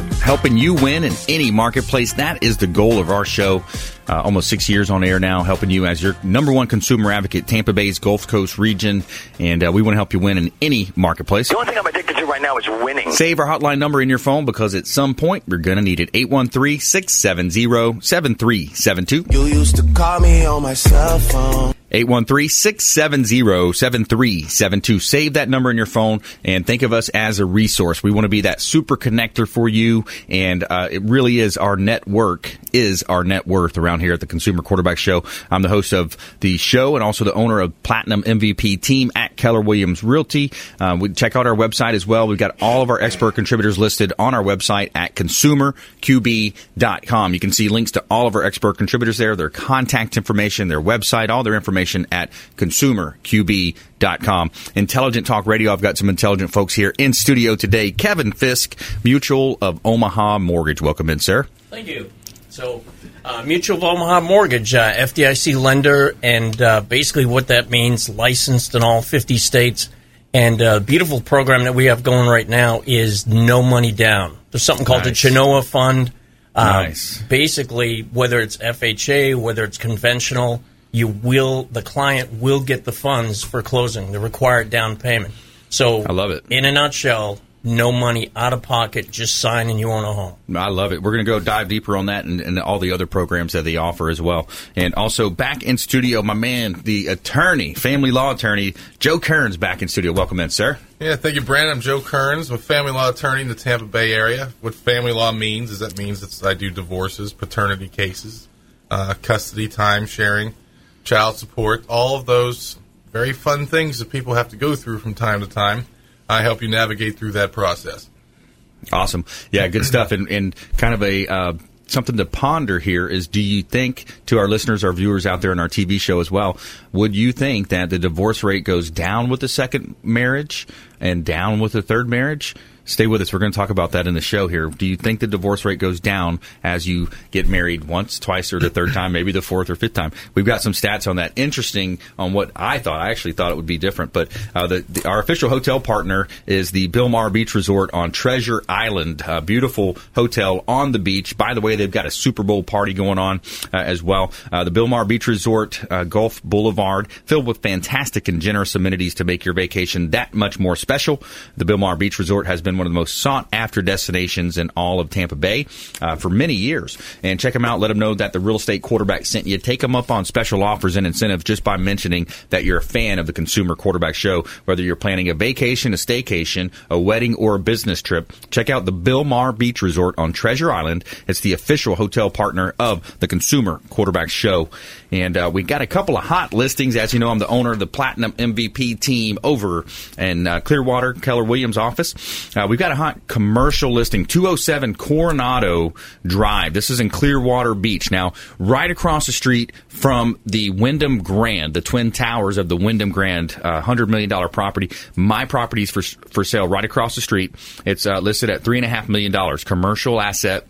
helping you win in any marketplace. That is the goal of our show. Uh, almost six years on air now, helping you as your number one consumer advocate, Tampa Bay's Gulf Coast region. And uh, we want to help you win in any marketplace. The only thing I'm addicted to right now is winning. Save our hotline number in your phone because at some point you're going to need it. 813 670 7372. You used to call me on my cell phone. 813-670-7372. Save that number in your phone and think of us as a resource. We want to be that super connector for you. And uh, it really is our network is our net worth around here at the Consumer Quarterback Show. I'm the host of the show and also the owner of Platinum MVP team at Keller Williams Realty. Uh, we check out our website as well. We've got all of our expert contributors listed on our website at consumerqb.com. You can see links to all of our expert contributors there, their contact information, their website, all their information at consumerqb.com. Intelligent Talk Radio. I've got some intelligent folks here in studio today. Kevin Fiske, Mutual of Omaha Mortgage. Welcome in, sir. Thank you. So, uh, Mutual of Omaha Mortgage, uh, FDIC lender, and uh, basically what that means, licensed in all 50 states. And a beautiful program that we have going right now is no money down. There's something called Nice. the Chenoa Fund. Uh, Nice. Basically, whether it's FHA, whether it's conventional, you will the client will get the funds for closing, the required down payment. So, I love it. In a nutshell, no money out of pocket, just sign and you own a home. I love it. We're going to go dive deeper on that and, and all the other programs that they offer as well. And also back in studio, my man, the attorney, family law attorney, Joe Cairns back in studio. Welcome in, sir. Yeah, thank you, Brandon. I'm Joe Cairns. I'm a family law attorney in the Tampa Bay area. What family law means is that means it's, I do divorces, paternity cases, uh, custody, time sharing, child support, all of those very fun things that people have to go through from time to time. I help you navigate through that process. Awesome. Yeah, good stuff. And, and kind of a uh, something to ponder here is: Do you think, to our listeners, our viewers out there in our TV show as well, would you think that the divorce rate goes down with the second marriage and down with the third marriage? Stay with us. We're going to talk about that in the show here. Do you think the divorce rate goes down as you get married once, twice, or the third time, maybe the fourth or fifth time? We've got some stats on that. Interesting on what I thought. I actually thought it would be different, but uh, the, the, our official hotel partner is the Bilmar Beach Resort on Treasure Island. Beautiful hotel on the beach. By the way, they've got a Super Bowl party going on uh, as well. Uh, the Bilmar Beach Resort, uh, Gulf Boulevard, filled with fantastic and generous amenities to make your vacation that much more special. The Bilmar Beach Resort has been one of the most sought after destinations in all of Tampa Bay uh, for many years. And check them out. Let them know that the real estate quarterback sent you. Take them up on special offers and incentives just by mentioning that you're a fan of the Consumer Quarterback Show. Whether you're planning a vacation, a staycation, a wedding, or a business trip, check out the Bilmar Beach Resort on Treasure Island. It's the official hotel partner of the Consumer Quarterback Show. And uh, we got a couple of hot listings. As you know, I'm the owner of the Platinum MVP team over in uh, Clearwater, Keller Williams office. Uh, we've got a hot commercial listing, 207 Coronado Drive. This is in Clearwater Beach. Now, right across the street from the Wyndham Grand, the twin towers of the Wyndham Grand, uh, $100 million property. My property's for, for sale right across the street. It's uh, listed at $3.5 million. Commercial asset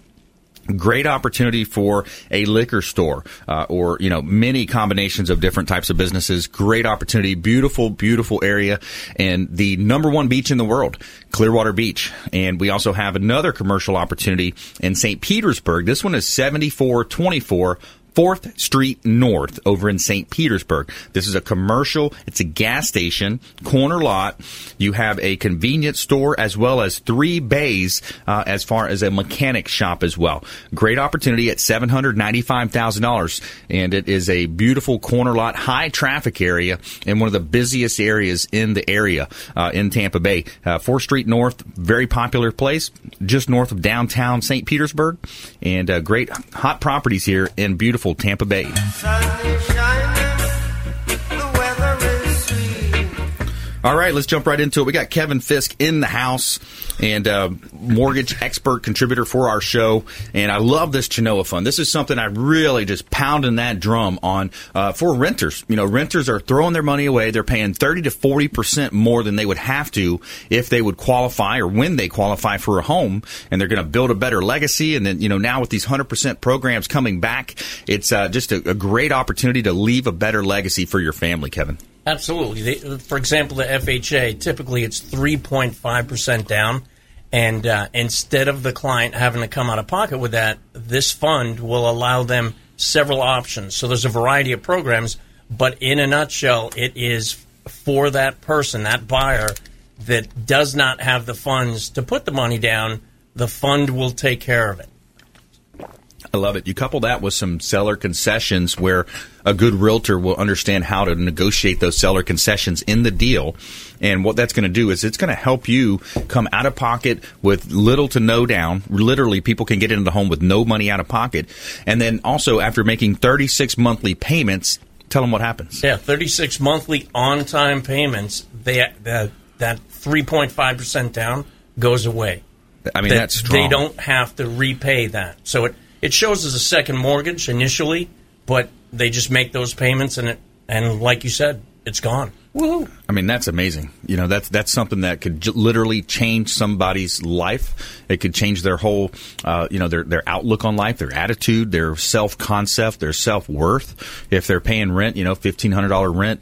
great opportunity for a liquor store uh, or you know many combinations of different types of businesses. Great opportunity beautiful beautiful area and the number one beach in the world clearwater beach. And we also have another commercial opportunity in st petersburg. This one is 7424 4th Street North over in St. Petersburg. This is a commercial, it's a gas station, corner lot. You have a convenience store as well as three bays uh, as far as a mechanic shop as well. Great opportunity at $795,000 and it is a beautiful corner lot, high traffic area and one of the busiest areas in the area uh, in Tampa Bay. Uh, 4th Street North, very popular place just north of downtown St. Petersburg and uh, great hot properties here in beautiful Tampa Bay. All right, let's jump right into it. We got Kevin Fiske in the house and uh, mortgage expert contributor for our show. And I love this Chenoa fund. This is something I really just pounding that drum on uh, for renters. You know, renters are throwing their money away. They're paying 30 to 40% more than they would have to if they would qualify or when they qualify for a home. And they're going to build a better legacy. And then, you know, now with these 100% programs coming back, it's uh, just a, a great opportunity to leave a better legacy for your family, Kevin. Absolutely. They, for example, the FHA, typically it's 3.5% down. And uh, instead of the client having to come out of pocket with that, this fund will allow them several options. So there's a variety of programs, but in a nutshell, it is for that person, that buyer that does not have the funds to put the money down, the fund will take care of it. I love it. You couple that with some seller concessions where a good realtor will understand how to negotiate those seller concessions in the deal. And what that's going to do is it's going to help you come out of pocket with little to no down. Literally, people can get into the home with no money out of pocket. And then also, after making 36 monthly payments, tell them what happens. Yeah, 36 monthly on time payments, they, uh, that, that 3.5% down goes away. I mean, That that's strong. They don't have to repay that. So it, it shows as a second mortgage initially, but they just make those payments and it, and like you said, it's gone. I mean, that's amazing. You know, that's that's something that could j- literally change somebody's life. It could change their whole, uh, you know, their their outlook on life, their attitude, their self concept, their self worth. If they're paying rent, you know, fifteen hundred dollar rent,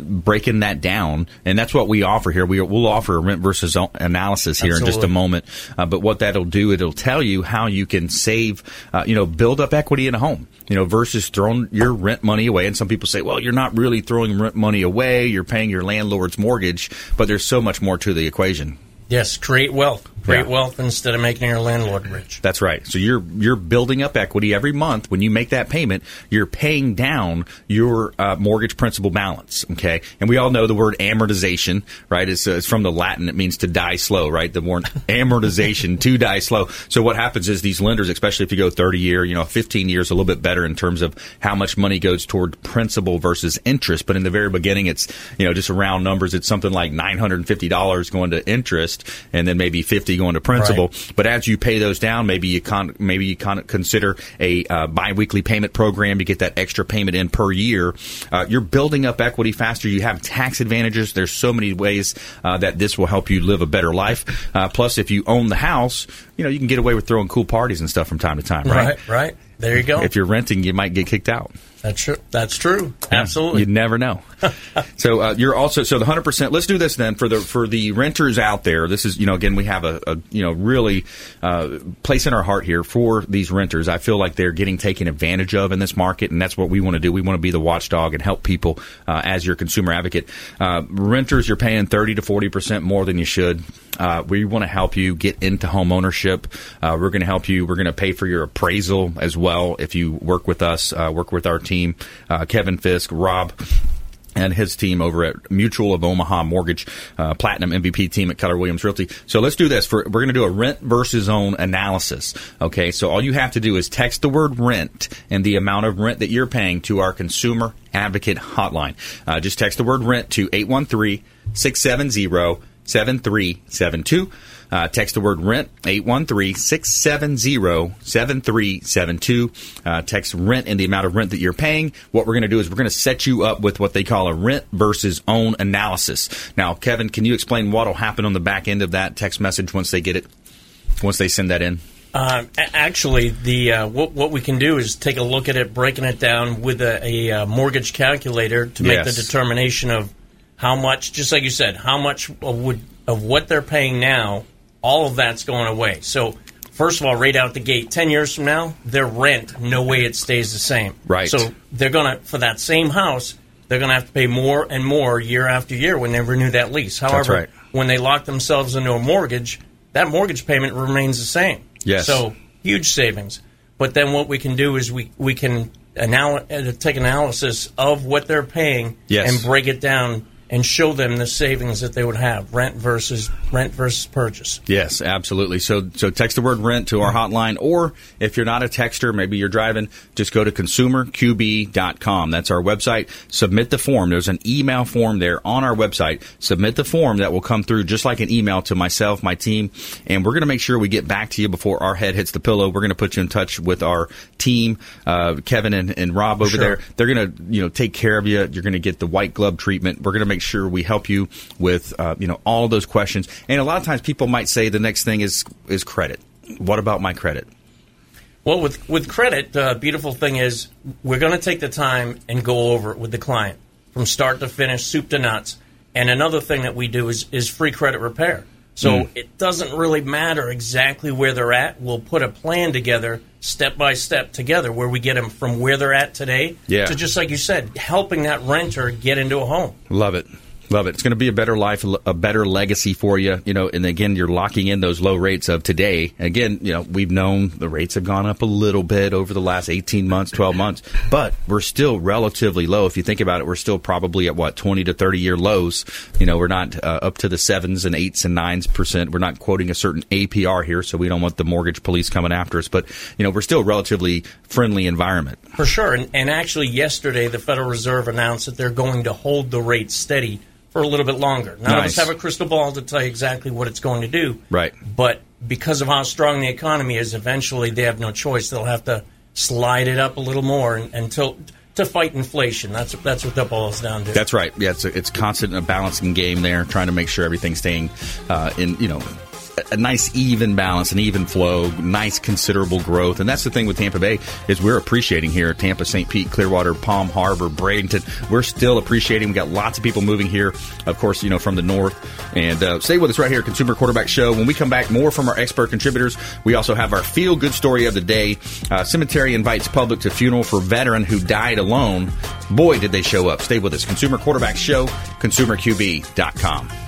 breaking that down, and that's what we offer here. We will offer a rent versus o- analysis here in just a moment. Uh, but what that'll do, it'll tell you how you can save, uh, you know, build up equity in a home, you know, versus throwing your rent money away. And some people say, well, you're not really throwing rent money away. You're paying your landlord's mortgage, but there's so much more to the equation. Yes, create wealth. Create Yeah. wealth instead of making your landlord rich. That's right. So you're you're building up equity every month. When you make that payment, you're paying down your uh, mortgage principal balance. Okay, and we all know the word amortization, right? It's, uh, it's from the Latin. It means to die slow, right? The word amortization to die slow. So what happens is these lenders, especially if you go 30 year, you know, 15 years, a little bit better in terms of how much money goes toward principal versus interest. But in the very beginning, it's you know just around numbers. It's something like $950 going to interest, and then maybe 50 going to principal. Right. But as you pay those down, maybe you con- maybe you con- consider a uh, biweekly payment program to get that extra payment in per year. Uh, you're building up equity faster. You have tax advantages. There's so many ways uh, that this will help you live a better life. Uh, plus, if you own the house, you know you can get away with throwing cool parties and stuff from time to time, right? Right, right. There you go. If you're renting, you might get kicked out. That's true. That's true. Absolutely. You never know. so uh, you're also so the hundred percent. Let's do this then for the for the renters out there. This is you know again we have a, a you know really uh, place in our heart here for these renters. I feel like they're getting taken advantage of in this market, and that's what we want to do. We want to be the watchdog and help people uh, as your consumer advocate. Uh, renters, you're paying thirty to forty percent more than you should. Uh, we want to help you get into home ownership. Uh, we're going to help you. We're going to pay for your appraisal as well if you work with us, uh, work with our team, uh, Kevin Fiske, Rob and his team over at Mutual of Omaha Mortgage, uh, Platinum MVP team at Keller Williams Realty. So let's do this. For, we're going to do a rent versus own analysis. Okay, so all you have to do is text the word rent and the amount of rent that you're paying to our consumer advocate hotline. Uh, just text the word rent to 813 670 7372. Uh, text the word rent 813-670-7372. Uh, text rent and the amount of rent that you're paying. What we're going to do is we're going to set you up with what they call a rent versus own analysis. Now, Kevin, can you explain what will happen on the back end of that text message once they get it? Once they send that in? A- actually, the uh, what, what we can do is take a look at it, breaking it down with a, a uh, mortgage calculator to make the determination of how much. Just like you said, how much would of what they're paying now. All of that's going away. So, first of all, right out the gate, ten years from now, their rent, no way it stays the same. Right. So they're gonna for that same house, they're gonna have to pay more and more year after year when they renew that lease. However, right. when they lock themselves into a mortgage, that mortgage payment remains the same. Yes. So huge savings. But then what we can do is we we can anal- uh, take analysis of what they're paying Yes. and break it down and show them the savings that they would have rent versus rent versus purchase. Yes, absolutely. So so text the word rent to our hotline or if you're not a texter, maybe you're driving, just go to consumerqb.com. That's our website. Submit the form. There's an email form there on our website. Submit the form that will come through just like an email to myself, my team, and we're going to make sure we get back to you before our head hits the pillow. We're going to put you in touch with our team, uh, Kevin and, and Rob over Sure. there. They're going to, you know, take care of you. You're going to get the white glove treatment. We're going to make sure we help you with, uh, you know, all those questions. And a lot of times people might say the next thing is is credit. What about my credit? Well, with with credit, the beautiful thing is we're going to take the time and go over it with the client from start to finish, soup to nuts. And another thing that we do is is free credit repair. So Mm. it doesn't really matter exactly where they're at. We'll put a plan together, step by step together, where we get them from where they're at today Yeah. to just like you said, helping that renter get into a home. Love it. Love it. It's going to be a better life, a better legacy for you. You know, and again, you're locking in those low rates of today. Again, you know, we've known the rates have gone up a little bit over the last 18 months, 12 months, but we're still relatively low. If you think about it, we're still probably at what 20 to 30 year lows. You know, we're not uh, up to the sevens and eights and nines percent. We're not quoting a certain APR here, so we don't want the mortgage police coming after us. But you know, we're still relatively friendly environment. For sure. And, and actually, yesterday, the Federal Reserve announced that they're going to hold the rate steady for a little bit longer. None Nice. of us have a crystal ball to tell you exactly what it's going to do. Right. But because of how strong the economy is, eventually they have no choice. They'll have to slide it up a little more and, until to fight inflation. That's that's what that boils down to. That's right. Yeah, it's a, it's constant a balancing game there, trying to make sure everything's staying uh, in you know a, nice even balance, an even flow, nice considerable growth, and that's the thing with Tampa Bay is we're appreciating here, Tampa, St. Pete, Clearwater, Palm Harbor, Bradenton. We're still appreciating. We got lots of people moving here, of course, you know from the north. And uh, stay with us right here, Consumer Quarterback Show. When we come back, more from our expert contributors. We also have our feel good story of the day. Uh, Cemetery invites public to funeral for veteran who died alone. Boy, did they show up. Stay with us. Consumer Quarterback Show, consumerqb.com.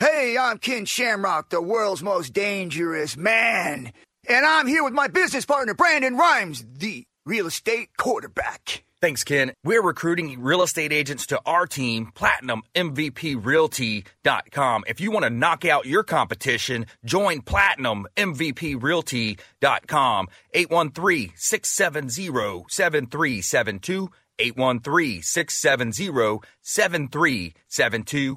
Hey, I'm Ken Shamrock, the world's most dangerous man. And I'm here with my business partner, Brandon Rhymes, the real estate quarterback. Thanks, Ken. We're recruiting real estate agents to our team, PlatinumMVPRealty.com. If you want to knock out your competition, join PlatinumMVPRealty.com. 813-670-7372. 813-670-7372.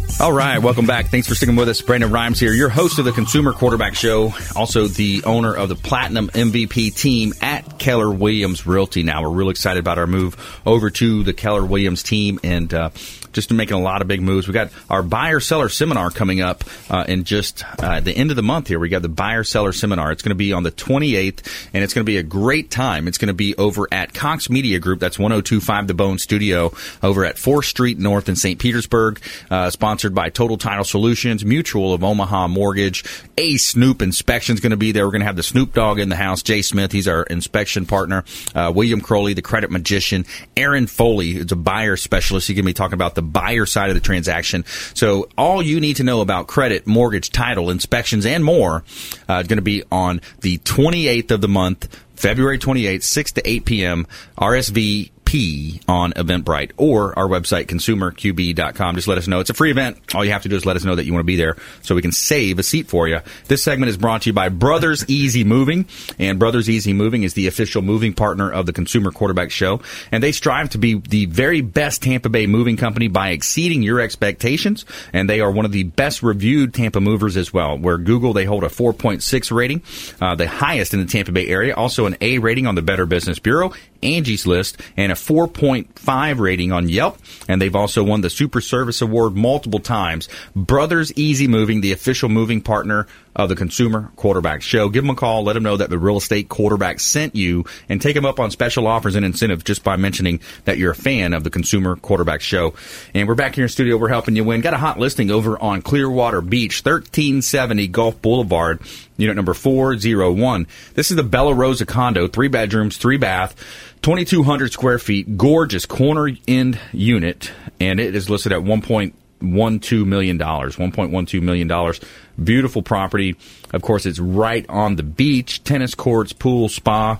All right, welcome back. Thanks for sticking with us. Brandon Rhymes here, your host of the Consumer Quarterback Show, also the owner of the Platinum MVP team at Keller Williams Realty. Now, we're real excited about our move over to the Keller Williams team and uh, just making a lot of big moves. We got our buyer seller seminar coming up uh, in just uh, the end of the month here. We got the buyer seller seminar. It's going to be on the 28th, and it's going to be a great time. It's going to be over at Cox Media Group. That's 1025 The Bone Studio over at 4th Street North in St. Petersburg, uh, sponsored by Total Title Solutions, Mutual of Omaha Mortgage. A Snoop Inspection's going to be there. We're going to have the Snoop Dogg in the house. Jay Smith, he's our inspection partner. Uh, William Crowley, the credit magician. Aaron Foley, who's a buyer specialist. He's going to be talking about the buyer side of the transaction. So all you need to know about credit, mortgage, title, inspections, and more uh, going to be on the 28th of the month, February 28th, 6 to 8 p.m. RSVP On Eventbrite or our website, consumerqb.com. Just let us know. It's a free event. All you have to do is let us know that you want to be there so we can save a seat for you. This segment is brought to you by Brothers Easy Moving. And Brothers Easy Moving is the official moving partner of the Consumer Quarterback Show. And they strive to be the very best Tampa Bay moving company by exceeding your expectations. And they are one of the best reviewed Tampa movers as well. Where Google, they hold a 4.6 rating, uh, the highest in the Tampa Bay area. Also an A rating on the Better Business Bureau, Angie's List, and a 4.5 rating on Yelp. And they've also won the Super Service Award multiple times. Brothers Easy Moving, the official moving partner of the Consumer Quarterback Show. Give them a call. Let them know that the real estate quarterback sent you and take them up on special offers and incentives just by mentioning that you're a fan of the Consumer Quarterback Show. And we're back here in studio. We're helping you win. Got a hot listing over on Clearwater Beach, 1370 Gulf Boulevard, unit number 401. This is the Bella Rosa condo, three bedrooms, three bath. 2,200 square feet, gorgeous corner end unit, and it is listed at 1.12 million dollars. 1.12 million dollars. Beautiful property. Of course, it's right on the beach, tennis courts, pool, spa.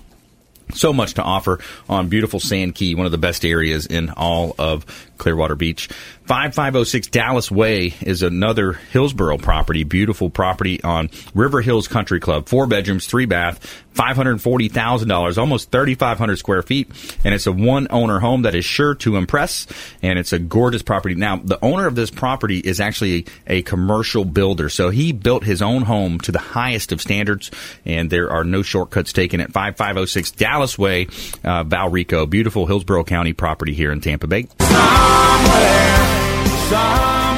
So much to offer on beautiful Sand Key, one of the best areas in all of Clearwater Beach. 5506 Dallas Way is another Hillsborough property, beautiful property on River Hills Country Club. Four bedrooms, three bath, $540,000, almost 3,500 square feet. And it's a one owner home that is sure to impress. And it's a gorgeous property. Now, the owner of this property is actually a, commercial builder. So he built his own home to the highest of standards. And there are no shortcuts taken at 5506 Dallas Way, uh, Valrico. Beautiful Hillsborough County property here in Tampa Bay. Somewhere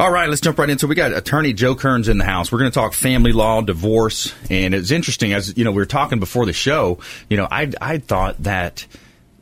All right, let's jump right in. So we got attorney Joe Cairns in the house. We're going to talk family law, divorce, and it's interesting as you know we were talking before the show. You know, I I thought that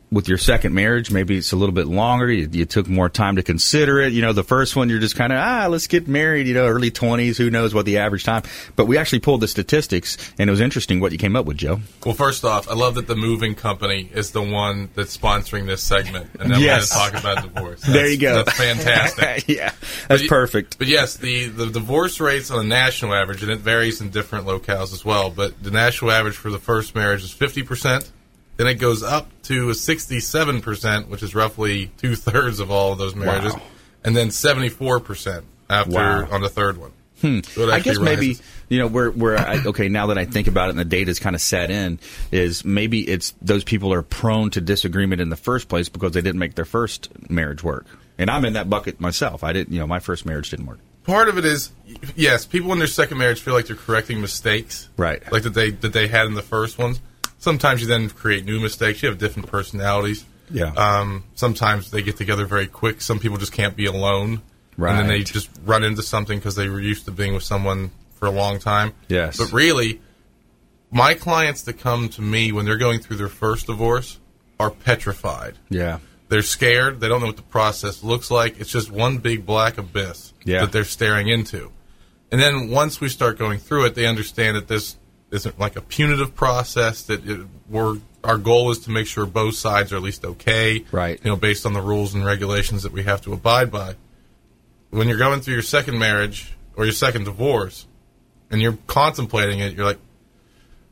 with your second marriage, maybe it's a little bit longer. You, you took more time to consider it. You know, the first one, you're just kind of, ah, let's get married, you know, early 20s. Who knows what the average time. But we actually pulled the statistics, and it was interesting what you came up with, Joe. Well, first off, I love that the moving company is the one that's sponsoring this segment, and then Yes. we're going to talk about divorce. There you go. That's fantastic. yeah, that's But- perfect. But yes, the, the divorce rates on a national average, and it varies in different locales as well, but the national average for the first marriage is 50%. Then it goes up to 67%, which is roughly two thirds of all of those marriages. Wow. And then 74% after Wow. on the third one. Hmm. So I guess maybe you know where where I, okay now that I think about it and the data's kind of set in is maybe it's those people are prone to disagreement in the first place because they didn't make their first marriage work. And I'm in that bucket myself. I didn't, you know, my first marriage didn't work. part of it is yes, people in their second marriage feel like they're correcting mistakes, Right. Like that they that they had in the first ones. Sometimes you then create new mistakes. You have different personalities. Yeah. Um, sometimes they get together very quick. Some people just can't be alone, Right. And then they just run into something because they were used to being with someone for a long time. Yes. But really, my clients that come to me when they're going through their first divorce are petrified. Yeah. They're scared. They don't know what the process looks like. It's just one big black abyss Yeah. that they're staring into. And then once we start going through it, they understand that this isn't like a punitive process. That it, we're our goal is to make sure both sides are at least okay, Right. You know, based on the rules and regulations that we have to abide by. When you're going through your second marriage or your second divorce, and you're contemplating it, you're like,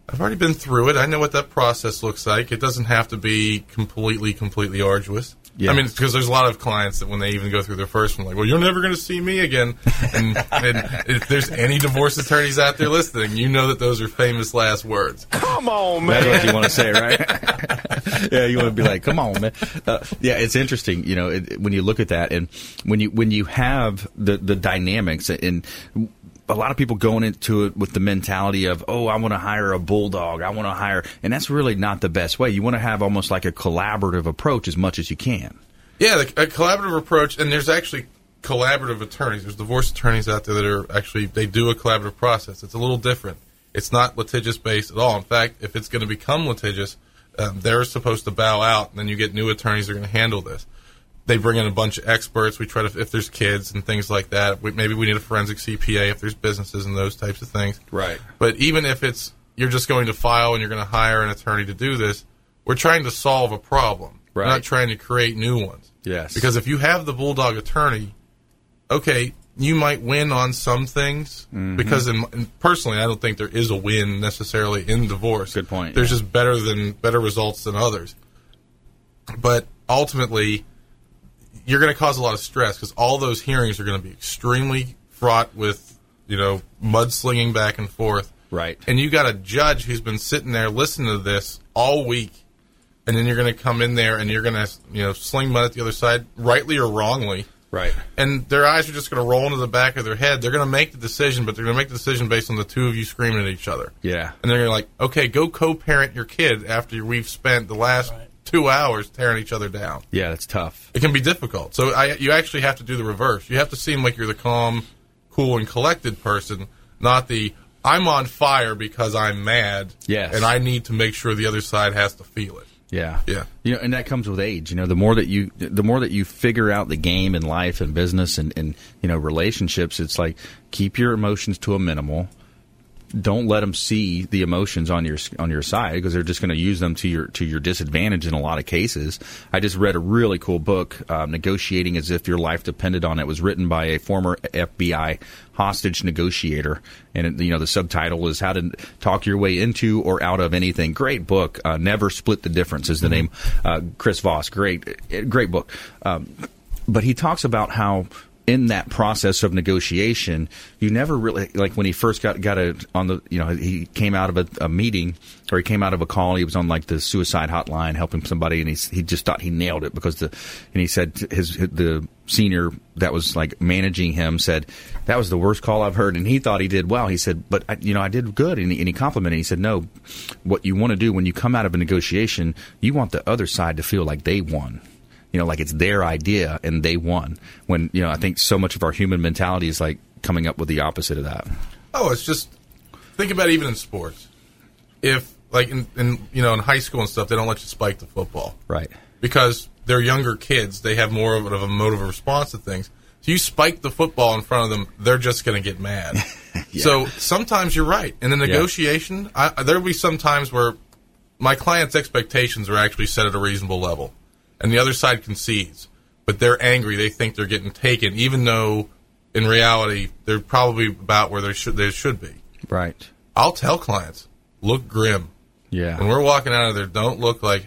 I've already been through it. I know what that process looks like. It doesn't have to be completely, completely arduous. Yeah. I mean, because there's a lot of clients that when they even go through their first one, like, well, you're never going to see me again. And, and if there's any divorce attorneys out there listening, you know that those are famous last words. Come on, man. That's what you want to say, right? yeah, you want to be like, "Come on, man." Uh, yeah, it's interesting, you know, it, when you look at that, and when you when you have the the dynamics, and a lot of people going into it with the mentality of, "Oh, I want to hire a bulldog. I want to hire," and that's really not the best way. You want to have almost like a collaborative approach as much as you can. Yeah, a collaborative approach, and there's actually collaborative attorneys. There's divorce attorneys out there that are actually they do a collaborative process. It's a little different. It's not litigious based at all. In fact, if it's going to become litigious, um, they're supposed to bow out, and then you get new attorneys that are going to handle this. They bring in a bunch of experts. We try to, if there's kids and things like that, we, maybe we need a forensic CPA if there's businesses and those types of things. Right. But even if it's you're just going to file and you're going to hire an attorney to do this, we're trying to solve a problem. We're not trying to create new ones. Yes. Because if you have the bulldog attorney, okay, you might win on some things Mhm. because, in, in- personally, I don't think there is a win necessarily in divorce. Good point, There's yeah. just better than better results than others. But ultimately, you're going to cause a lot of stress because all those hearings are going to be extremely fraught with, you know, mudslinging back and forth. Right. And you got a judge who's been sitting there listening to this all week, and then you're going to come in there and you're going to, you know, sling mud at the other side, rightly or wrongly. Right. And their eyes are just going to roll into the back of their head. They're going to make the decision, but they're going to make the decision based on the two of you screaming at each other. Yeah. And they're like, okay, go co-parent your kid after we've spent the last two hours tearing each other down. Yeah, that's tough. It can be difficult. So I, you actually have to do the reverse. You have to seem like you're the calm, cool, and collected person, not the I'm on fire because I'm mad. Yes. And I need to make sure the other side has to feel it. Yeah. Yeah. You know, and that comes with age. You know, the more that you, the more that you figure out the game in life and business and, and you know relationships, it's like keep your emotions to a minimal. Don't let them see the emotions on your on your side because they're just going to use them to your to your disadvantage in a lot of cases. I just read a really cool book, uh, "Negotiating as if your life depended on it." It was written by a former FBI hostage negotiator, and it, you know the subtitle is "How to Talk Your Way Into or Out of Anything." Great book. Uh, Never split the difference is the name. Uh, Chris Voss, great, great book. Um, but he talks about how in that process of negotiation, you never really like when he first got got a on the you know he came out of a, a meeting or he came out of a call. He was on like the suicide hotline helping somebody, and he he just thought he nailed it because the and he said his the senior that was like managing him said that was the worst call I've heard, and he thought he did well. He said, but I, you know I did good, and he, and he complimented. He said, no, what you want to do when you come out of a negotiation, you want the other side to feel like they won you know, like it's their idea and they won. When you know, I think so much of our human mentality is like coming up with the opposite of that. Oh, it's just think about even in sports. If like in, in you know in high school and stuff, they don't let you spike the football, Right. Because they're younger kids, they have more of a motive response to things. So you spike the football in front of them, they're just going to get mad. So sometimes you're right. In a negotiation, I, there'll be some times where my client's expectations are actually set at a reasonable level, and the other side concedes, but they're angry. They think they're getting taken, even though in reality they're probably about where they should they should be. Right. I'll tell clients, look grim. Yeah. When we're walking out of there, don't look like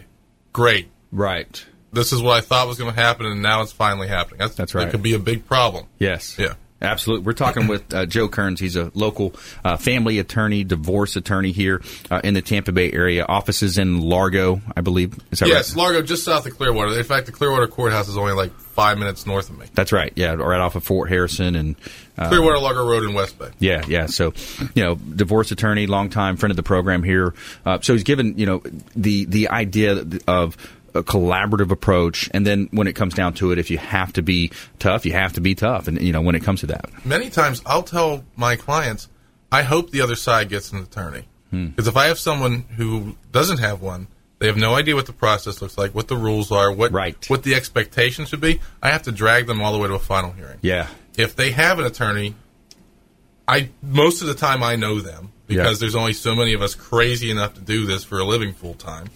great. Right. This is what I thought was going to happen, and now it's finally happening. That's, That's That right. could be a big problem. Yes. Yeah. Absolutely. We're talking with uh, Joe Cairns. He's a local uh, family attorney, divorce attorney here uh, in the Tampa Bay area. Offices in Largo, I believe. Is that yes, right? Largo, just south of Clearwater. In fact, the Clearwater courthouse is only like five minutes north of me. That's right. Yeah, right off of Fort Harrison and uh, Clearwater Largo Road in West Bay. Yeah, yeah. So, you know, divorce attorney, longtime friend of the program here. Uh, so he's given, you know, the the idea of a collaborative approach, and then when it comes down to it, if you have to be tough, you have to be tough, and you know, when it comes to that, Many times I'll tell my clients, I hope the other side gets an attorney. Hmm. Because if I have someone who doesn't have one, they have no idea what the process looks like, what the rules are, what what the expectation should be. I have to drag them all the way to a final hearing. yeah, If they have an attorney, I most of the time I know them because Yeah. there's only so many of us crazy enough to do this for a living full time.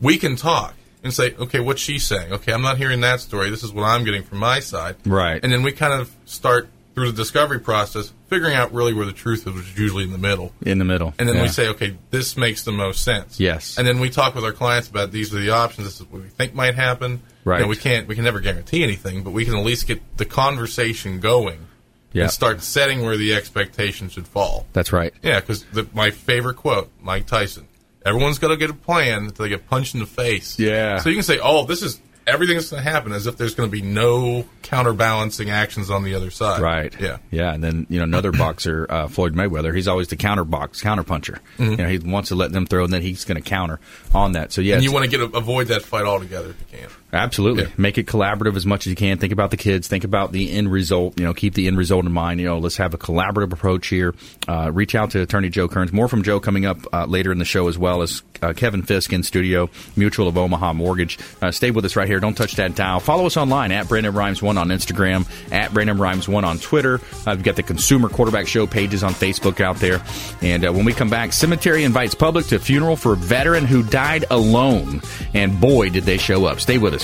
We can talk and say, okay, what's she saying? Okay, I'm not hearing that story. This is what I'm getting from my side. Right. And then we kind of start through the discovery process, figuring out really where the truth is, which is usually in the middle. in the middle, And then Yeah. we say, okay, this makes the most sense. Yes. And then we talk with our clients about these are the options. This is what we think might happen. Right. You know, we can't, we can never guarantee anything, but we can at least get the conversation going Yeah. and start setting where the expectation should fall. that's right. Yeah, because my favorite quote, Mike Tyson. Everyone's got to get a plan until they get punched in the face. Yeah. So you can say, oh, this is everything that's going to happen as if there's going to be no counterbalancing actions on the other side. Right. Yeah. Yeah. And then, you know, another boxer, uh, Floyd Mayweather, he's always the counterbox, counterpuncher. counter puncher. Mhm. You know, he wants to let them throw and then he's going to counter on that. So, yeah. and you want to get a, avoid that fight altogether if you can. Absolutely. Make it collaborative as much as you can. Think about the kids. Think about the end result. You know, keep the end result in mind. You know, let's have a collaborative approach here. Uh, reach out to Attorney Joe Cairns. More from Joe coming up uh, later in the show as well as uh, Kevin Fiske in studio, Mutual of Omaha Mortgage. Uh, stay with us right here. Don't touch that dial. Follow us online at Brandon Rhymes One on Instagram, at Brandon Rhymes One on Twitter. Uh, we've got the Consumer Quarterback Show pages on Facebook out there. And uh, when we come back, Cemetery invites public to funeral for veteran who died alone. And boy, did they show up. Stay with us.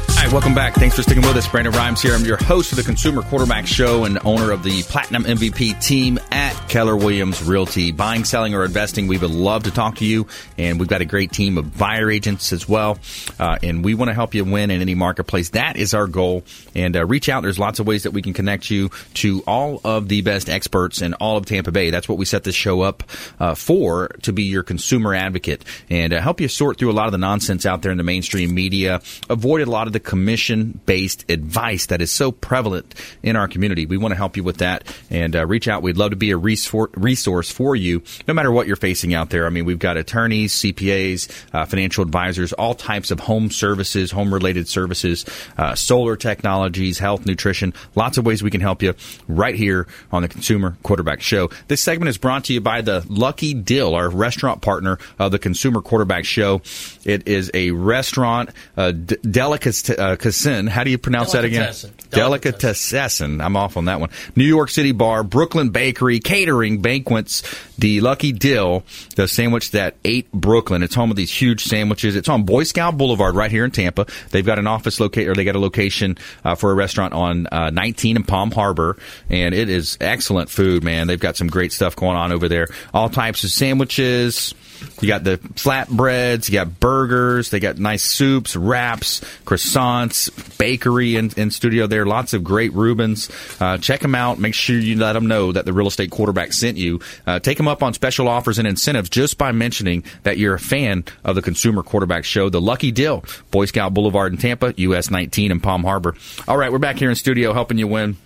Right, welcome back. Thanks for sticking with us. Brandon Rhymes here. I'm your host of the Consumer Quarterback Show and owner of the Platinum MVP team at Keller Williams Realty. Buying, selling, or investing, we would love to talk to you. And we've got a great team of buyer agents as well. Uh, and we want to help you win in any marketplace. That is our goal. And uh, reach out. There's lots of ways that we can connect you to all of the best experts in all of Tampa Bay. That's what we set this show up uh, for to be your consumer advocate and uh, help you sort through a lot of the nonsense out there in the mainstream media. Avoid a lot of the commission based advice that is so prevalent in our community. We want to help you with that and uh, reach out. We'd love to be a resource for you no matter what you're facing out there. I mean, we've got attorneys, CPAs, uh, financial advisors, all types of home services, home related services, uh, solar technologies, health, nutrition, lots of ways we can help you right here on the Consumer Quarterback Show. This segment is brought to you by the Lucky Dill, our restaurant partner of the Consumer Quarterback Show. It is a restaurant, uh, d- delicatessen. How do you pronounce that again? Delicatessen. I'm off on that one. New York City bar, Brooklyn bakery, catering, banquets. The Lucky Dill, the sandwich that ate Brooklyn. It's home of these huge sandwiches. It's on Boy Scout Boulevard right here in Tampa. They've got an office locate or they got a location uh, for a restaurant on uh, 19 in Palm Harbor, and it is excellent food, man. They've got some great stuff going on over there. All types of sandwiches. You got the flatbreads, you got burgers, they got nice soups, wraps, croissants, bakery in, in studio there. Lots of great Rubens. Uh, check them out. Make sure you let them know that the real estate quarterback sent you. Uh, take them up on special offers and incentives just by mentioning that you're a fan of the Consumer Quarterback Show. The Lucky Dill, Boy Scout Boulevard in Tampa, US 19 in Palm Harbor. All right, we're back here in studio helping you win.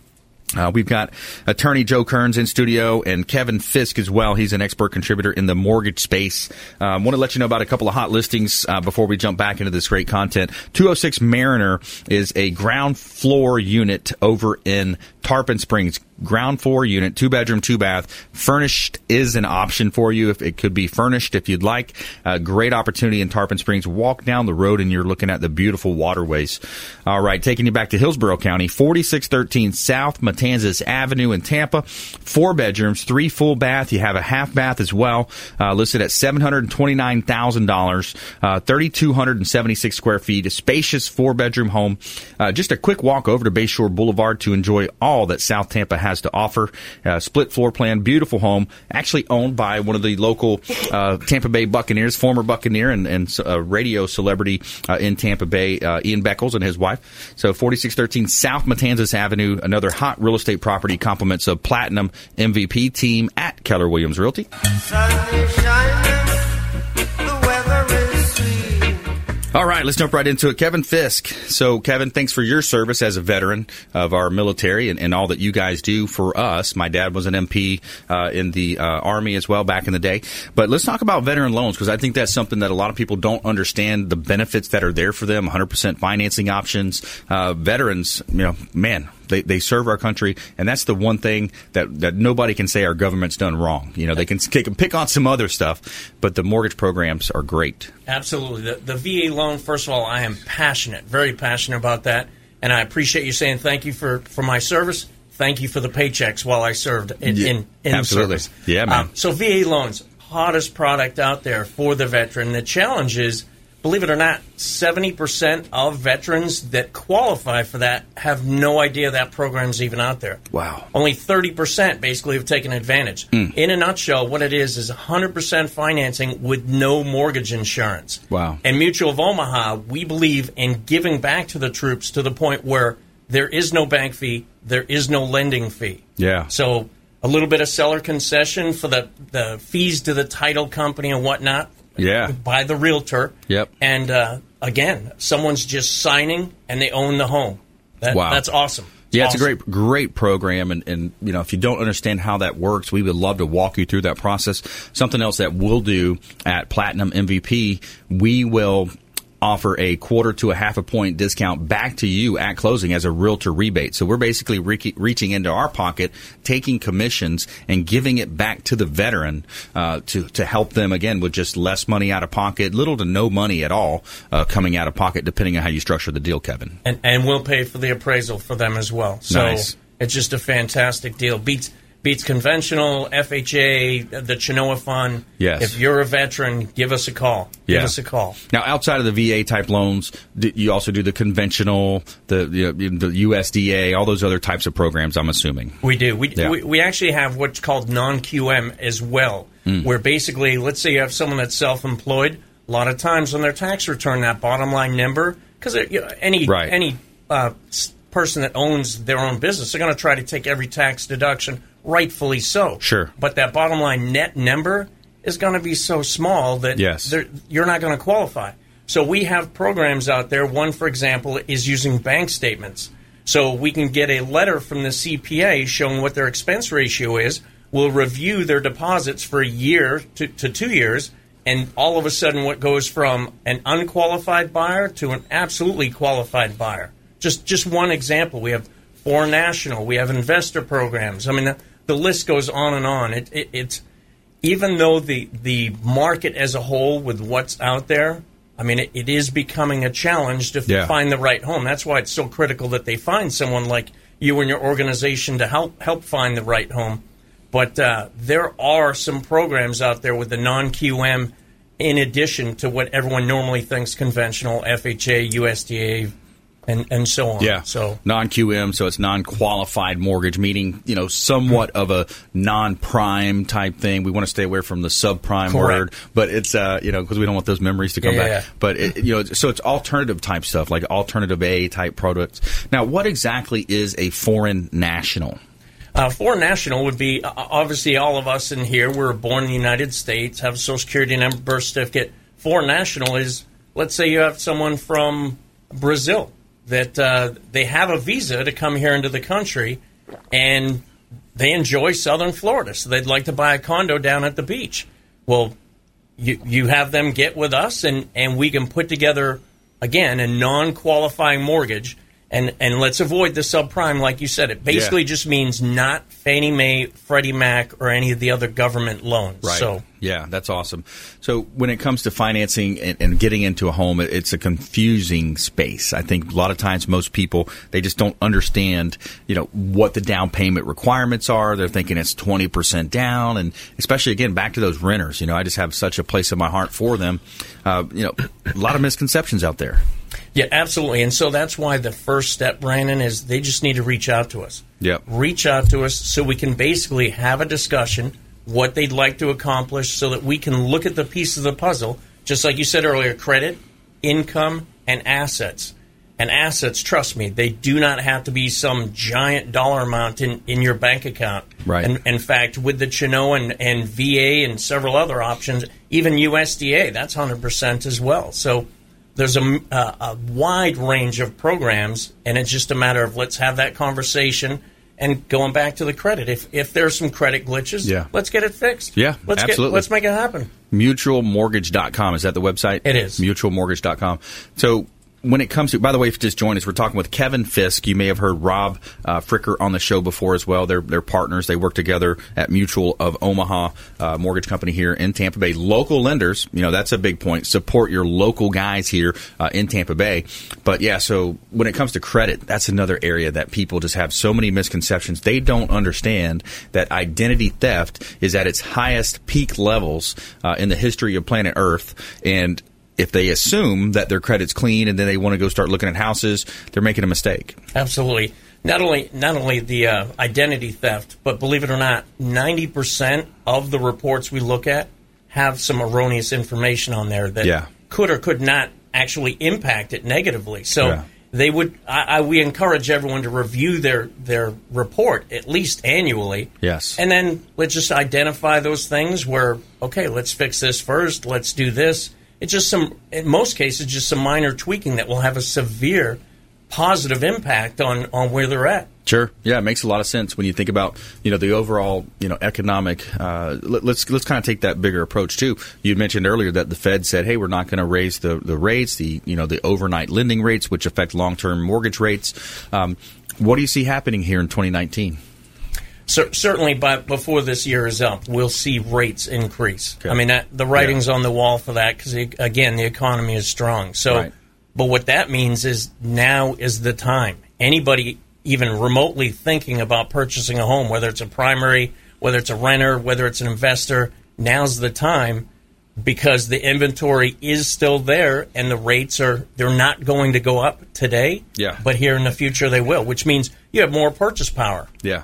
Uh, we've got attorney Joe Cairns in studio and Kevin Fiske as well. He's an expert contributor in the mortgage space. Um, want to let you know about a couple of hot listings uh, before we jump back into this great content. 206 Mariner is a ground floor unit over in Tarpon Springs ground floor unit, two bedroom, two bath. Furnished is an option for you. If it could be furnished, if you'd like, a great opportunity in Tarpon Springs. Walk down the road and you're looking at the beautiful waterways. All right, taking you back to Hillsborough County, 4613 South Matanzas Avenue in Tampa. Four bedrooms, three full bath. You have a half bath as well, uh, listed at seven hundred twenty-nine thousand dollars, uh, thirty-two hundred and seventy-six square feet. A spacious four bedroom home. Uh, just a quick walk over to Bayshore Boulevard to enjoy all that South Tampa has to offer. Uh, split floor plan, beautiful home, actually owned by one of the local uh, Tampa Bay Buccaneers, former Buccaneer and, and radio celebrity uh, in Tampa Bay, uh, Ian Beckles and his wife. So 4613 South Matanzas Avenue, another hot real estate property, compliments of Platinum MVP team at Keller Williams Realty. All right, let's jump right into it. Kevin Fiske. So, Kevin, thanks for your service as a veteran of our military and, and all that you guys do for us. My dad was an MP uh, in the uh, Army as well back in the day. But let's talk about veteran loans because I think that's something that a lot of people don't understand the benefits that are there for them 100% financing options. Uh, veterans, you know, man, they, they serve our country, and that's the one thing that, that nobody can say our government's done wrong. You know, they can, they can pick on some other stuff, but the mortgage programs are great. Absolutely. The, the VA loan, first of all, I am passionate, very passionate about that, and I appreciate you saying thank you for, for my service. Thank you for the paychecks while I served in, Yeah, in, in absolutely. service. Yeah, man. Um, so VA loans, hottest product out there for the veteran. The challenge is believe it or not, 70% of veterans that qualify for that have no idea that program's even out there. Wow. Only 30% basically have taken advantage. Hmm. In a nutshell, what it is is 100% financing with no mortgage insurance. Wow. And Mutual of Omaha, we believe in giving back to the troops to the point where there is no bank fee, there is no lending fee. Yeah. So a little bit of seller concession for the, the fees to the title company and whatnot Yeah. by the realtor. Yep. And uh, again, someone's just signing and they own the home. That, Wow. That's awesome. Yeah, it's a great, great program, and, and you know if you don't understand how that works, we would love to walk you through that process. Something else that we'll do at Platinum MVP, we will offer a quarter to a half a point discount back to you at closing as a realtor rebate. So we're basically re- reaching into our pocket, taking commissions and giving it back to the veteran uh, to to help them again with just less money out of pocket, little to no money at all uh, coming out of pocket, depending on how you structure the deal, Kevin. and and we'll pay for the appraisal for them as well. So Nice. it's just a fantastic deal. Beats beats conventional FHA, the Chenoa Fund. Yes. If you're a veteran, give us a call. Give us a call. Now, outside of the VA type loans, you also do the conventional, the you know, the USDA, all those other types of programs. I'm assuming. We do. We, Yeah. we, we actually have what's called non QM as well, Mm. where basically, let's say you have someone that's self employed. A lot of times on their tax return, that bottom line number, because you know, any Right. any uh, person that owns their own business, they're going to try to take every tax deduction, rightfully so. Sure. But that bottom line net number is going to be so small that Yes. you're not going to qualify. So we have programs out there. One, for example, is using bank statements. So we can get a letter from the CPA showing what their expense ratio is. We'll review their deposits for a year to, to two years, and all of a sudden, what goes from an unqualified buyer to an absolutely qualified buyer. Just just one example. We have foreign national. We have investor programs. I mean, the, list goes on and on. It, it, it's even though the the market as a whole with what's out there, I mean, it, it is becoming a challenge to Yeah. find the right home. That's why it's so critical that they find someone like you and your organization to help help find the right home. But uh, there are some programs out there with the non QM, in addition to what everyone normally thinks conventional FHA, USDA, and and so on. Yeah. So non QM, so it's non qualified mortgage, meaning you know somewhat of a non prime type thing. We want to stay away from the subprime Correct. word, but it's uh, you know because we don't want those memories to come Yeah, back. yeah. But it, you know, so it's alternative type stuff like alternative A type products. Now, what exactly is a foreign national? Uh, foreign national would be uh, obviously all of us in here. We're born in the United States, have a social security number, birth certificate. Foreign national is, let's say you have someone from Brazil that uh, they have a visa to come here into the country, and they enjoy Southern Florida, so they'd like to buy a condo down at the beach. Well, you you have them get with us, and and we can put together again a non-qualifying mortgage. And, and let's avoid the subprime, like you said. It basically Yeah. just means not Fannie Mae, Freddie Mac, or any of the other government loans. Right. So yeah, that's awesome. So when it comes to financing and, and getting into a home, it's a confusing space. I think a lot of times most people they just don't understand, you know, what the down payment requirements are. They're thinking it's twenty percent down, and especially again back to those renters. You know, I just have such a place in my heart for them. Uh, you know, a lot of misconceptions out there. Yeah, absolutely. And so that's why the first step, Brandon, is they just need to reach out to us. Yep. Reach out to us so we can basically have a discussion, what they'd like to accomplish, so that we can look at the pieces of the puzzle, just like you said earlier credit, income, and assets. And assets, trust me, they do not have to be some giant dollar amount in, in your bank account. Right. And in fact, with the Chenoa and, and VA and several other options, even USDA, that's 100% as well. So there's a, a, a wide range of programs, and it's just a matter of let's have that conversation. And going back to the credit, if if there's some credit glitches, Yeah. let's get it fixed. Yeah, let's absolutely. Get, let's make it happen. mutualmortgage.com is that the website It is. mutualmortgage.com so when it comes to by the way if you just joined us we're talking with kevin fiske. You may have heard rob uh, fricker on the show before as well. They're, they're partners. They work together at mutual of omaha uh, mortgage company here in tampa bay. Local lenders you know that's a big point. Support your local guys here uh, in tampa bay. But yeah so when it comes to credit that's another area that people just have so many misconceptions. They don't understand that identity theft is at its highest peak levels uh, in the history of planet earth. And if they assume that their credit's clean and then they want to go start looking at houses, they're making a mistake. Absolutely. Not only not only the uh, identity theft, but believe it or not, ninety percent of the reports we look at have some erroneous information on there that Yeah. could or could not actually impact it negatively. So Yeah. they would. I, I, we encourage everyone to review their their report at least annually. Yes. And then let's just identify those things where, okay, let's fix this first. Let's do this. It's just some, in most cases, just some minor tweaking that will have a severe positive impact on, on where they're at. Sure. Yeah, it makes a lot of sense when you think about you know the overall you know economic. Uh, let, let's let's kind of take that bigger approach too. You mentioned earlier that the Fed said, "Hey, we're not going to raise the the rates, the you know the overnight lending rates, which affect long term mortgage rates." Um, what do you see happening here in 2019? Cer- certainly, by before this year is up, we'll see rates increase. Okay. I mean, that, the writing's on the wall for that because again, the economy is strong. So, Right. but what that means is now is the time. Anybody even remotely thinking about purchasing a home, whether it's a primary, whether it's a renter, whether it's an investor, now's the time because the inventory is still there and the rates are they're not going to go up today. Yeah. But here in the future they will, which means you have more purchase power. Yeah,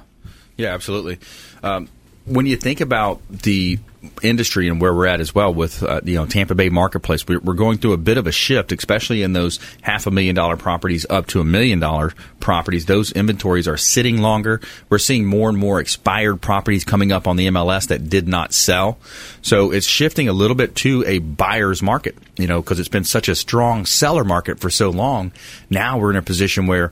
yeah, absolutely. Um, when you think about the industry and where we're at as well with uh, you know Tampa Bay marketplace, we're, we're going through a bit of a shift, especially in those half a million dollar properties up to a million dollar properties. Those inventories are sitting longer. We're seeing more and more expired properties coming up on the MLS that did not sell. So it's shifting a little bit to a buyer's market, you know, because it's been such a strong seller market for so long. Now we're in a position where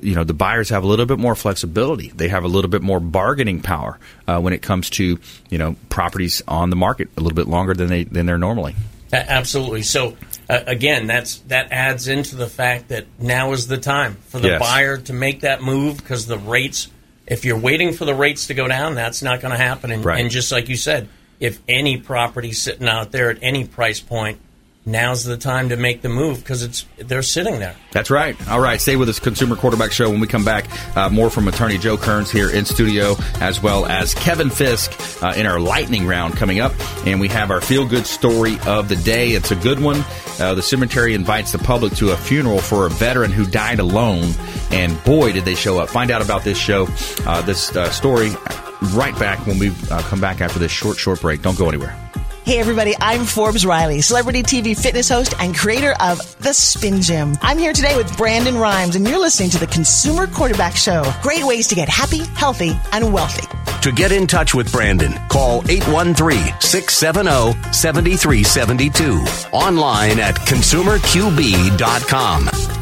the, you know the buyers have a little bit more flexibility. They have a little bit more bargaining power uh, when it comes to you know properties on the market a little bit longer than they than they're normally. Absolutely. So uh, again, that's that adds into the fact that now is the time for the Yes. buyer to make that move because the rates. If you're waiting for the rates to go down, that's not going to happen. And, Right. and just like you said, if any property sitting out there at any price point, now's the time to make the move because it's they're sitting there. That's right. All right, stay with us, Consumer Quarterback Show. When we come back, uh, more from attorney Joe Cairns here in studio, as well as Kevin Fiske uh, in our lightning round coming up. And we have our feel good story of the day. It's a good one. Uh, the cemetery invites the public to a funeral for a veteran who died alone. And boy, did they show up. Find out about this show, uh, this uh, story, right back when we uh, come back after this short, short break. Don't go anywhere. Hey everybody, I'm Forbes Riley, celebrity TV fitness host and creator of The Spin Gym. I'm here today with Brandon Rhymes and you're listening to the Consumer Quarterback Show. Great ways to get happy, healthy, and wealthy. To get in touch with Brandon, call 813-670-7372. Online at consumerqb.com.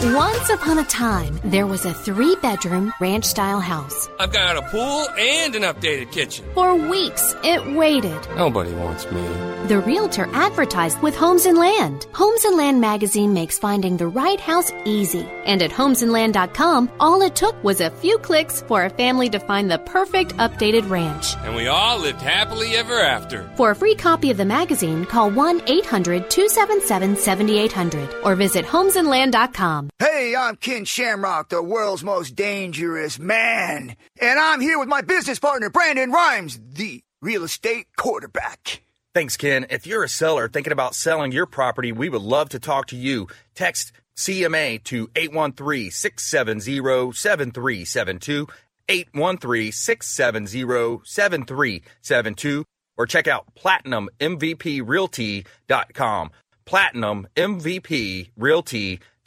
Once upon a time, there was a three bedroom ranch style house. I've got a pool and an updated kitchen. For weeks, it waited. Nobody wants me. The realtor advertised with Homes and Land. Homes and Land magazine makes finding the right house easy. And at homesandland.com, all it took was a few clicks for a family to find the perfect updated ranch. And we all lived happily ever after. For a free copy of the magazine, call 1 800 277 7800 or visit homesandland.com. Hey, I'm Ken Shamrock, the world's most dangerous man. And I'm here with my business partner, Brandon Rhymes, the real estate quarterback. Thanks, Ken. If you're a seller thinking about selling your property, we would love to talk to you. Text CMA to 813 670 7372, 813 670 7372, or check out PlatinumMVPRealty.com.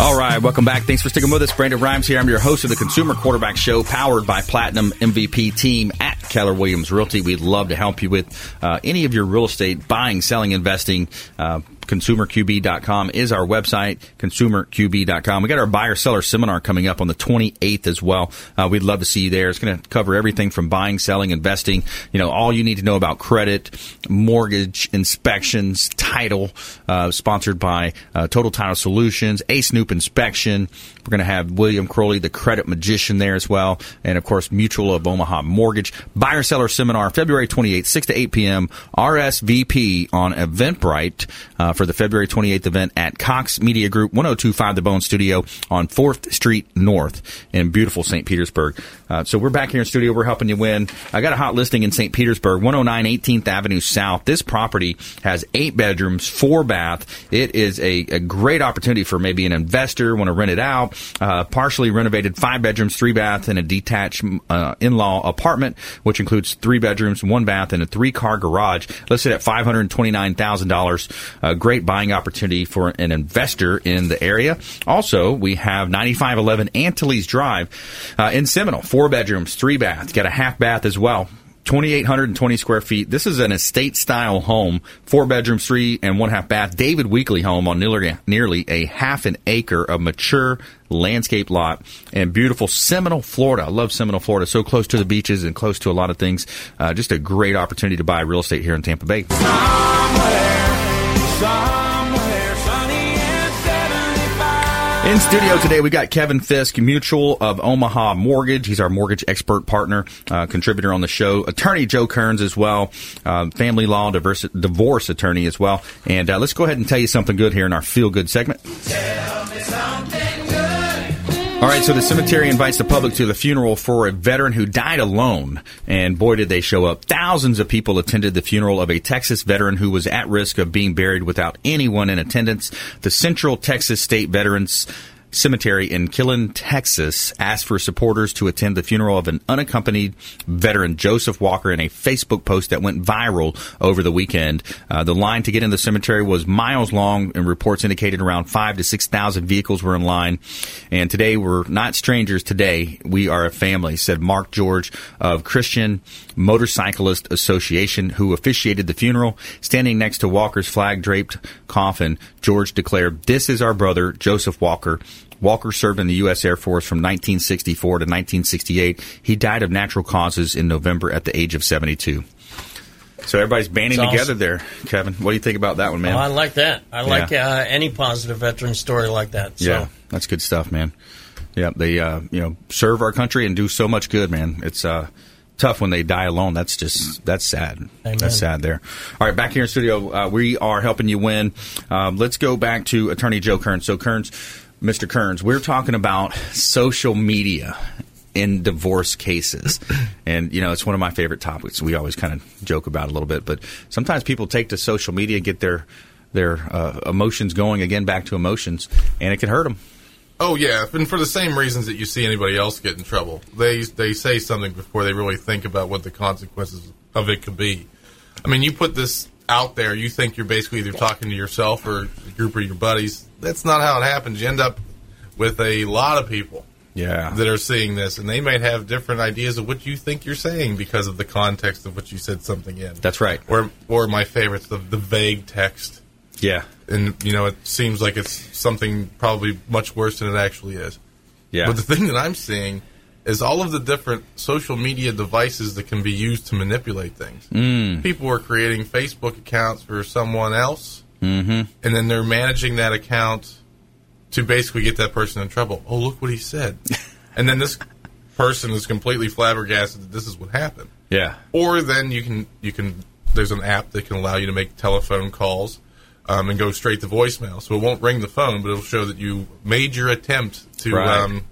All right, welcome back. Thanks for sticking with us. Brandon Rhymes here. I'm your host of the Consumer Quarterback Show, powered by Platinum MVP team at Keller Williams Realty. We'd love to help you with uh, any of your real estate buying, selling, investing. Uh, ConsumerQB.com is our website, ConsumerQB.com. We got our buyer seller seminar coming up on the 28th as well. Uh, we'd love to see you there. It's going to cover everything from buying, selling, investing, you know, all you need to know about credit, mortgage, inspections, title, uh, sponsored by uh, Total Title Solutions, Ace Snoop Inspection. We're going to have William Crowley, the credit magician there as well. And of course, Mutual of Omaha Mortgage. Buyer seller seminar, February 28th, 6 to 8 p.m. RSVP on Eventbrite uh, for the February 28th event at Cox Media Group, 1025 The Bone Studio on 4th Street North in beautiful St. Petersburg. Uh, so we're back here in studio. We're helping you win. I got a hot listing in St. Petersburg, 109 18th Avenue South. This property has eight bedrooms, four bath. It is a, a great opportunity for maybe an investor want to rent it out. Uh, partially renovated, five bedrooms, three bath, and a detached uh, in-law apartment, which includes three bedrooms, one bath, and a three-car garage. Listed at five hundred twenty-nine thousand dollars. A great buying opportunity for an investor in the area. Also, we have 9511 Antilles Drive uh, in Seminole, four bedrooms, three baths, got a half bath as well. 2,820 square feet. This is an estate style home, four bedrooms, three and one half bath. David Weekley home on nearly, nearly a half an acre of mature landscape lot in beautiful Seminole, Florida. I love Seminole, Florida. So close to the beaches and close to a lot of things. Uh, just a great opportunity to buy real estate here in Tampa Bay. Somewhere In studio today, we got Kevin Fiske, Mutual of Omaha Mortgage. He's our mortgage expert partner, uh, contributor on the show. Attorney Joe Cairns as well, uh, family law diverse, divorce attorney as well. And uh, let's go ahead and tell you something good here in our feel good segment. All right, so the cemetery invites the public to the funeral for a veteran who died alone. And boy, did they show up. Thousands of people attended the funeral of a Texas veteran who was at risk of being buried without anyone in attendance. The Central Texas State Veterans Cemetery in Killeen, Texas, asked for supporters to attend the funeral of an unaccompanied veteran, Joseph Walker, in a Facebook post that went viral over the weekend. Uh, the line to get in the cemetery was miles long, and reports indicated around five to six thousand vehicles were in line. And today, we're not strangers. Today, we are a family," said Mark George of Christian Motorcyclist Association, who officiated the funeral. Standing next to Walker's flag draped coffin, George declared, "This is our brother, Joseph Walker." Walker served in the U.S. Air Force from 1964 to 1968. He died of natural causes in November at the age of 72. So everybody's banding That's together there, Kevin. What do you think about that one, man? Oh, I like that. I like Yeah. uh, any positive veteran story like that. So. Yeah, that's good stuff, man. Yeah, they uh, you know serve our country and do so much good, man. It's uh, tough when they die alone. That's just that's sad. Amen. That's sad there. All right, back here in studio, uh, we are helping you win. Um, let's go back to Attorney Joe Cairns. So Cairns, Mr. Cairns, we're talking about social media in divorce cases. And, you know, it's one of my favorite topics. We always kind of joke about it a little bit, but sometimes people take to social media, get their their uh, emotions going again back to emotions, and it can hurt them. Oh yeah, and for the same reasons that you see anybody else get in trouble, they they say something before they really think about what the consequences of it could be. I mean, you put this out there, you think you're basically either talking to yourself or a group of your buddies. That's not how it happens. You end up with a lot of people Yeah. that are seeing this, and they might have different ideas of what you think you're saying because of the context of what you said something in. That's right. Or or my favorites, the the vague text. Yeah. And you know, it seems like it's something probably much worse than it actually is. Yeah. But the thing that I'm seeing is all of the different social media devices that can be used to manipulate things. Mm. People are creating Facebook accounts for someone else, Mm-hmm. and then they're managing that account to basically get that person in trouble. Oh, look what he said. and then this person is completely flabbergasted that this is what happened. Yeah. Or then you can you can there's an app that can allow you to make telephone calls um, and go straight to voicemail. So it won't ring the phone, but it'll show that you made your attempt to Right. um,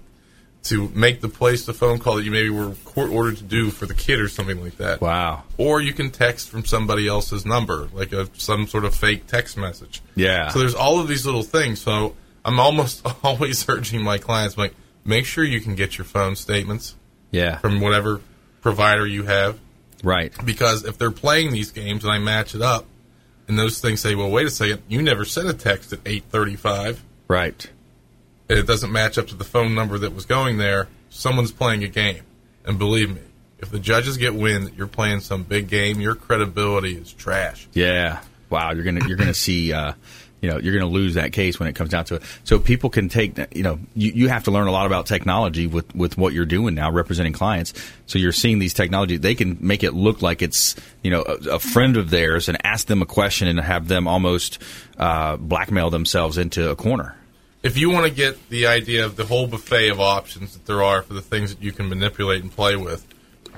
to make the place the phone call that you maybe were court ordered to do for the kid or something like that. Wow. Or you can text from somebody else's number, like a some sort of fake text message. Yeah. So there's all of these little things. So I'm almost always urging my clients, like, make sure you can get your phone statements Yeah. from whatever provider you have. Right. Because if they're playing these games and I match it up, and those things say, "Well, wait a second, you never sent a text at 8:35," Right. And it doesn't match up to the phone number that was going there, someone's playing a game. And believe me, if the judges get wind that you're playing some big game, your credibility is trash. Yeah. wow, you're gonna you're gonna see. Uh, you know, you're going to lose that case when it comes down to it. So people can take, you know, you, you have to learn a lot about technology with, with what you're doing now, representing clients. So you're seeing these technology, they can make it look like it's, you know, a, a friend of theirs and ask them a question and have them almost uh, blackmail themselves into a corner. If you want to get the idea of the whole buffet of options that there are for the things that you can manipulate and play with,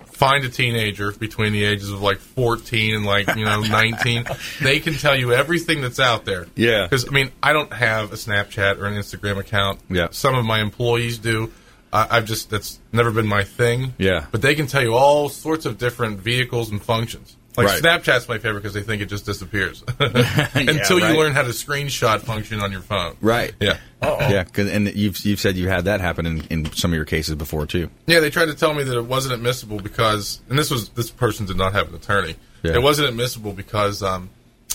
find a teenager between the ages of like 14 and like you know 19 they can tell you everything that's out there Yeah. because i mean i don't have a snapchat or an instagram account Yeah. some of my employees do I, i've just that's never been my thing Yeah. but they can tell you all sorts of different vehicles and functions like Right. snapchat's my favorite because they think it just disappears until right. you learn how to screenshot function on your phone Right. yeah Yeah. 'cause- and you've, you've said you had that happen in, in some of your cases before, too. Yeah, they tried to tell me that it wasn't admissible because, and this was this person did not have an attorney. Yeah. It wasn't admissible because um,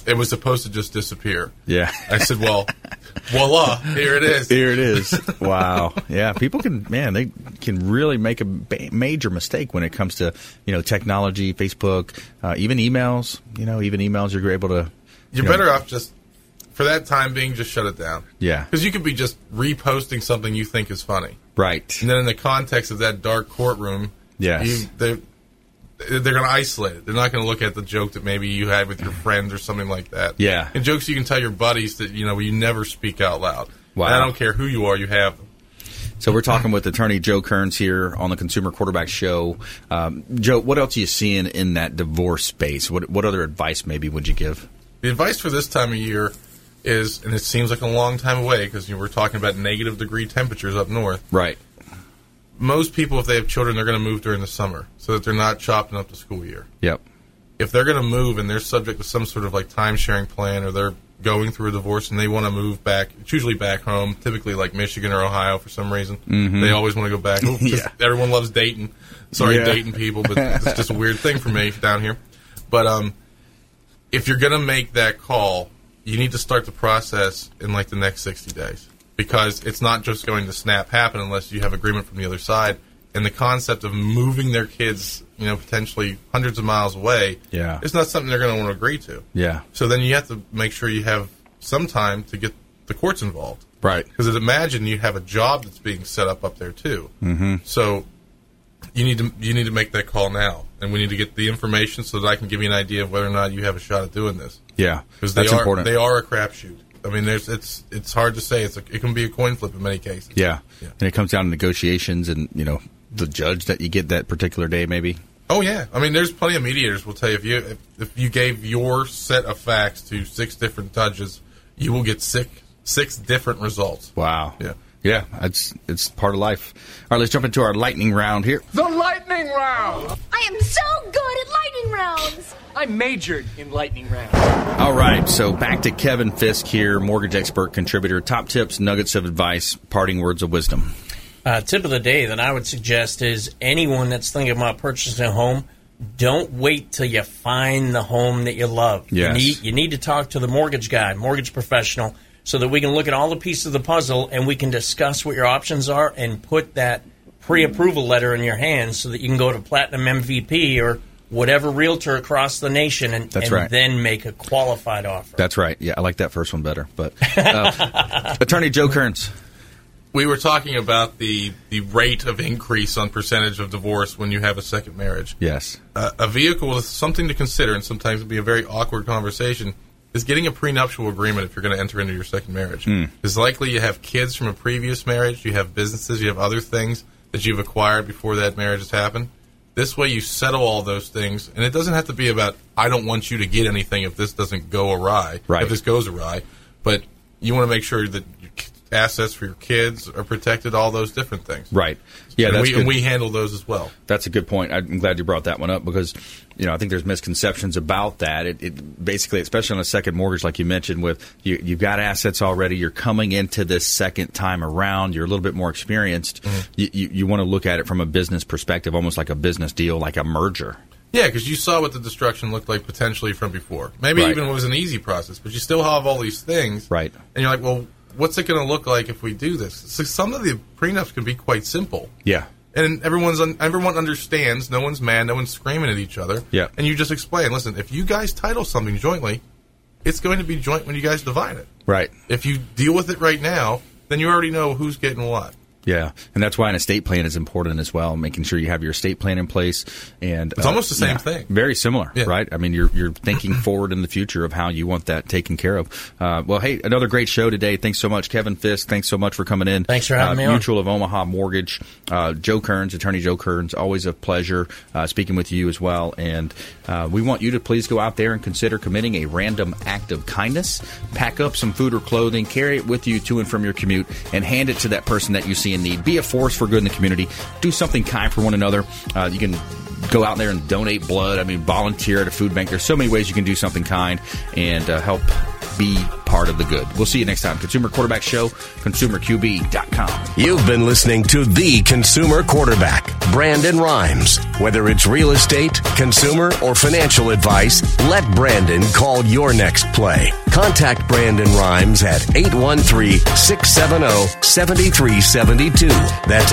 it was supposed to just disappear. Yeah. I said, well, voila, here it is. Here it is. wow. Yeah, people can man, they can really make a major mistake when it comes to you know technology, Facebook, uh, even emails. You know, even emails you're able to. You're you know- better off just for that time being, just shut it down. Yeah. Because you could be just reposting something you think is funny, Right. and then in the context of that dark courtroom, Yes. you, they're going to isolate it. They're not going to look at the joke that maybe you had with your friends or something like that. Yeah. and jokes you can tell your buddies that you know you never speak out loud. Wow. And I don't care who you are, you have them. So we're talking with attorney Joe Cairns here on the Consumer Quarterback Show. Um, Joe, what else are you seeing in that divorce space? What what other advice maybe would you give? The advice for this time of year is, and it seems like a long time away because you were talking about negative degree temperatures up north. Right. Most people, if they have children, they're going to move during the summer so that they're not chopping up the school year. Yep. If they're going to move and they're subject to some sort of like time sharing plan or they're going through a divorce and they want to move back, it's usually back home, typically like Michigan or Ohio for some reason. Mhm. They always want to go back. Yeah. Everyone loves Dayton. Sorry, Yeah. Dayton people, but it's just a weird thing for me down here. But um, if you're going to make that call, you need to start the process in like the next 60 days because it's not just going to snap happen unless you have agreement from the other side. And the concept of moving their kids, you know, potentially hundreds of miles away, Yeah. it's not something they're going to want to agree to. Yeah. So then you have to make sure you have some time to get the courts involved. Right. Because imagine you have a job that's being set up up there too. Mm-hmm. So you need to you need to make that call now, and we need to get the information so that I can give you an idea of whether or not you have a shot at doing this. Yeah. Because they That's are important. they are a crapshoot. I mean, there's it's it's hard to say. It's a, it can be a coin flip in many cases. Yeah. And it comes down to negotiations and, you know, the judge that you get that particular day, maybe. Oh yeah, I mean, there's plenty of mediators will tell you if you if, if you gave your set of facts to six different judges, you will get six six different results. Wow. Yeah. Yeah, it's it's part of life. All right, let's jump into our lightning round here. The lightning round. I am so good at lightning rounds. I majored in lightning rounds. All right, so back to Kevin Fiske here, mortgage expert contributor. Top tips, nuggets of advice, parting words of wisdom. Uh, tip of the day that I would suggest is anyone that's thinking about purchasing a home, don't wait till you find the home that you love. Yes. You need, you need to talk to the mortgage guy, mortgage professional, so that we can look at all the pieces of the puzzle and we can discuss what your options are and put that pre-approval letter in your hands so that you can go to Platinum MVP or whatever realtor across the nation and, That's and right. then make a qualified offer. That's right. Yeah, I like that first one better. But uh, Attorney Joe Cairns. We were talking about the the rate of increase on percentage of divorce when you have a second marriage. Yes. Uh, a vehicle is something to consider, and sometimes it be a very awkward conversation. Is getting a prenuptial agreement if you're going to enter into your second marriage. Hmm. It's likely you have kids from a previous marriage, you have businesses, you have other things that you've acquired before that marriage has happened. This way, you settle all those things, and it doesn't have to be about I don't want you to get anything if this doesn't go awry. Right. If this goes awry, but you want to make sure that your assets for your kids are protected. All those different things. Right. Yeah, and that's we, and we handle those as well. That's a good point. I'm glad you brought that one up because, you know, I think there's misconceptions about that. It, it basically, especially on a second mortgage, like you mentioned, with you, you've got assets already. You're coming into this second time around. You're a little bit more experienced. Mm-hmm. You, you, you want to look at it from a business perspective, almost like a business deal, like a merger. Yeah, because you saw what the destruction looked like potentially from before. Maybe Right. even it was an easy process, but you still have all these things. Right. And you're like, well, what's it going to look like if we do this? So some of the prenups can be quite simple. Yeah. And everyone's un- everyone understands. No one's mad. No one's screaming at each other. Yeah. And you just explain. Listen, if you guys title something jointly, it's going to be joint when you guys divide it. Right. If you deal with it right now, then you already know who's getting what. Yeah, and that's why an estate plan is important as well. Making sure you have your estate plan in place, and It's almost the same thing. Very similar, Yeah. right? I mean, you're you're thinking forward in the future of how you want that taken care of. Uh, well, hey, another great show today. Thanks so much, Kevin Fiske. Thanks so much for coming in. Thanks for having uh, me on. Mutual of Omaha Mortgage, uh, Joe Cairns, Attorney Joe Cairns. Always a pleasure uh, speaking with you as well. And uh, we want you to please go out there and consider committing a random act of kindness. Pack up some food or clothing, carry it with you to and from your commute, and hand it to that person that you see in need. Be a force for good in the community. Do something kind for one another. Uh, you can go out there and donate blood. I mean, volunteer at a food bank. There's so many ways you can do something kind and uh, help be part of the good. We'll see you next time. Consumer Quarterback Show, consumerqb.com. You've been listening to The Consumer Quarterback, Brandon Rhymes. Whether it's real estate, consumer, or financial advice, let Brandon call your next play. Contact Brandon Rhymes at 813-670-7372. That's